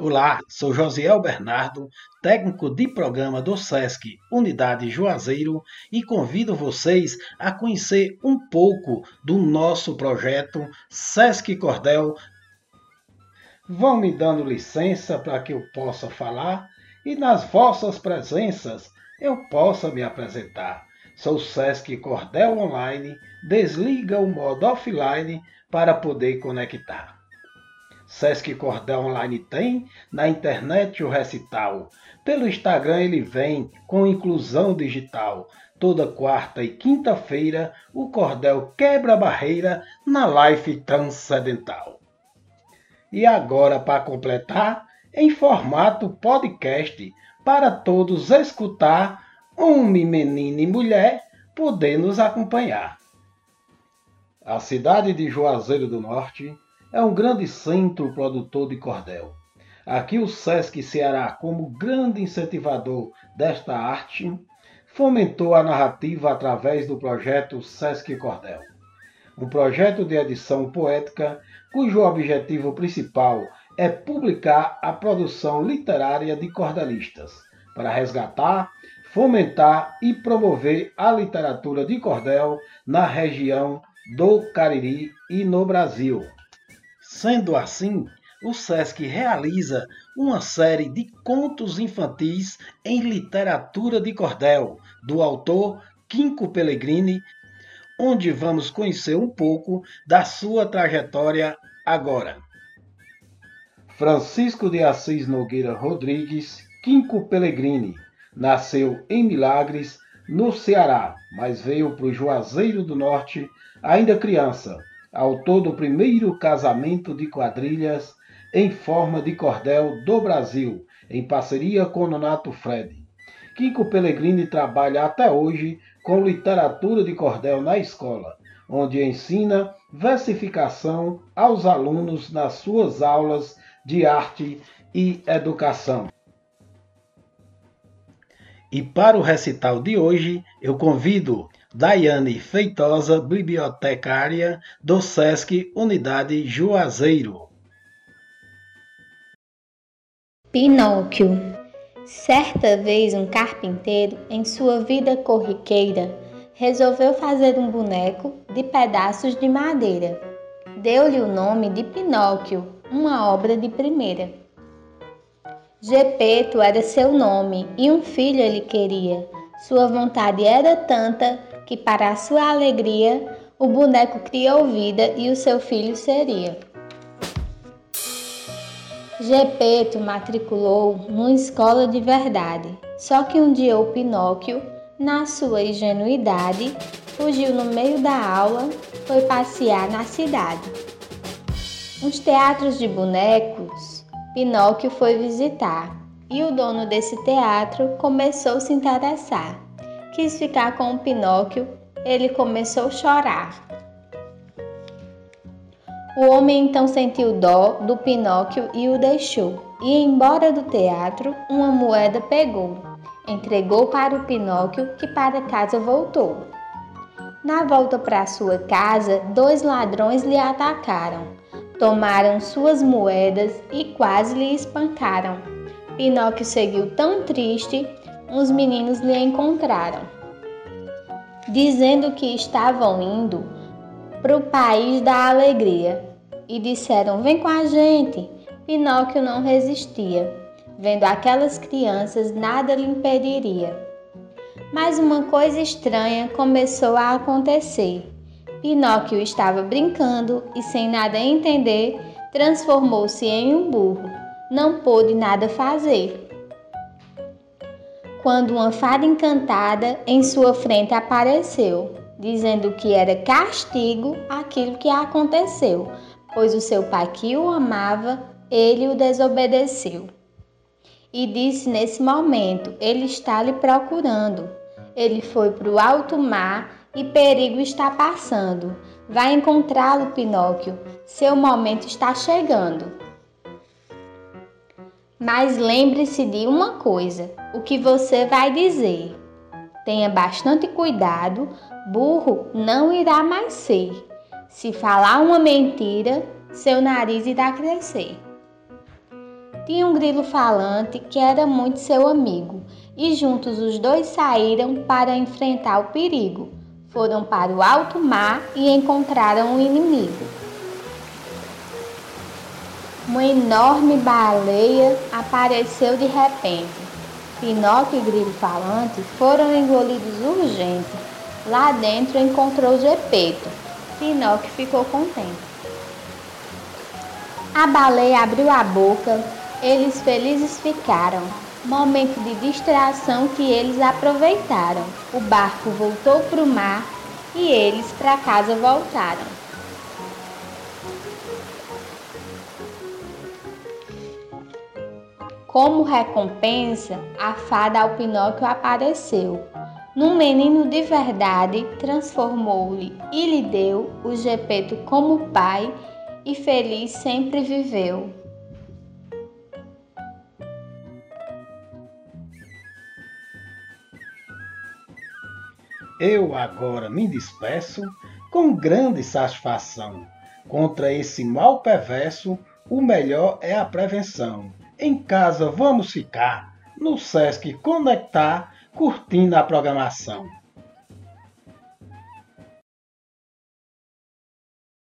Olá, sou Josiel Bernardo, técnico de programa do SESC Unidade Juazeiro e convido vocês a conhecer um pouco do nosso projeto SESC Cordel. Vão me dando licença para que eu possa falar e nas vossas presenças eu possa me apresentar. Sou SESC Cordel Online, desliga o modo offline para poder conectar. Sesc Cordel Online tem, na internet o recital. Pelo Instagram ele vem com inclusão digital. Toda quarta e quinta-feira o cordel quebra a barreira na live transcendental. E agora, para completar, em formato podcast, para todos escutar, homem, menino e mulher, poder nos acompanhar. A cidade de Juazeiro do Norte é um grande centro produtor de cordel. Aqui o SESC Ceará, como grande incentivador desta arte, fomentou a narrativa através do projeto SESC Cordel. Um projeto de edição poética cujo objetivo principal é publicar a produção literária de cordelistas, para resgatar, fomentar e promover a literatura de cordel na região do Cariri e no Brasil. Sendo assim, o SESC realiza uma série de contos infantis em literatura de cordel, do autor Quinco Pellegrini, onde vamos conhecer um pouco da sua trajetória agora. Francisco de Assis Nogueira Rodrigues, Quinco Pellegrini, nasceu em Milagres, no Ceará, mas veio para o Juazeiro do Norte ainda criança autor do primeiro casamento de quadrilhas em forma de cordel do Brasil, em parceria com Nonato Fred. Kiko Pellegrini trabalha até hoje com literatura de cordel na escola, onde ensina versificação aos alunos nas suas aulas de arte e educação. E para o recital de hoje, eu convido Daiane Feitosa, bibliotecária do SESC Unidade Juazeiro. Pinóquio. Certa vez um carpinteiro, em sua vida corriqueira, resolveu fazer um boneco de pedaços de madeira. Deu-lhe o nome de Pinóquio, uma obra de primeira. Gepeto era seu nome e um filho ele queria. Sua vontade era tanta que, para sua alegria, o boneco criou vida e o seu filho seria. Gepeto matriculou numa escola de verdade, só que um dia o Pinóquio, na sua ingenuidade, fugiu no meio da aula, foi passear na cidade. Uns teatros de bonecos, Pinóquio foi visitar e o dono desse teatro começou a se interessar quis ficar com o Pinóquio, ele começou a chorar. O homem então sentiu dó do Pinóquio e o deixou. E embora do teatro, uma moeda pegou, entregou para o Pinóquio, que para casa voltou. Na volta para sua casa, dois ladrões lhe atacaram, tomaram suas moedas e quase lhe espancaram. Pinóquio seguiu tão triste os meninos lhe encontraram, dizendo que estavam indo para o país da alegria e disseram: Vem com a gente. Pinóquio não resistia. Vendo aquelas crianças, nada lhe impediria. Mas uma coisa estranha começou a acontecer. Pinóquio estava brincando e, sem nada entender, transformou-se em um burro. Não pôde nada fazer quando uma fada encantada em sua frente apareceu, dizendo que era castigo aquilo que aconteceu, pois o seu pai que o amava, ele o desobedeceu. E disse nesse momento: Ele está lhe procurando. Ele foi para o alto mar e perigo está passando. Vai encontrá-lo, Pinóquio. Seu momento está chegando. Mas lembre-se de uma coisa: o que você vai dizer. Tenha bastante cuidado, burro não irá mais ser. Se falar uma mentira, seu nariz irá crescer. tinha um grilo falante que era muito seu amigo, e juntos os dois saíram para enfrentar o perigo. Foram para o alto mar e encontraram um inimigo. Uma enorme baleia apareceu de repente. Pinóquio e Grilo Falante foram engolidos urgente. Lá dentro encontrou Gepeto. Pinóquio ficou contente. A baleia abriu a boca, eles felizes ficaram. Momento de distração que eles aproveitaram. O barco voltou para o mar e eles para casa voltaram. Como recompensa, a fada ao Pinóquio apareceu. Num menino de verdade, transformou-lhe e lhe deu o Gepeto como pai e feliz sempre viveu. Eu agora me despeço com grande satisfação. Contra esse mal perverso, o melhor é a prevenção. Em casa vamos ficar, no SESC Conectar, curtindo a programação.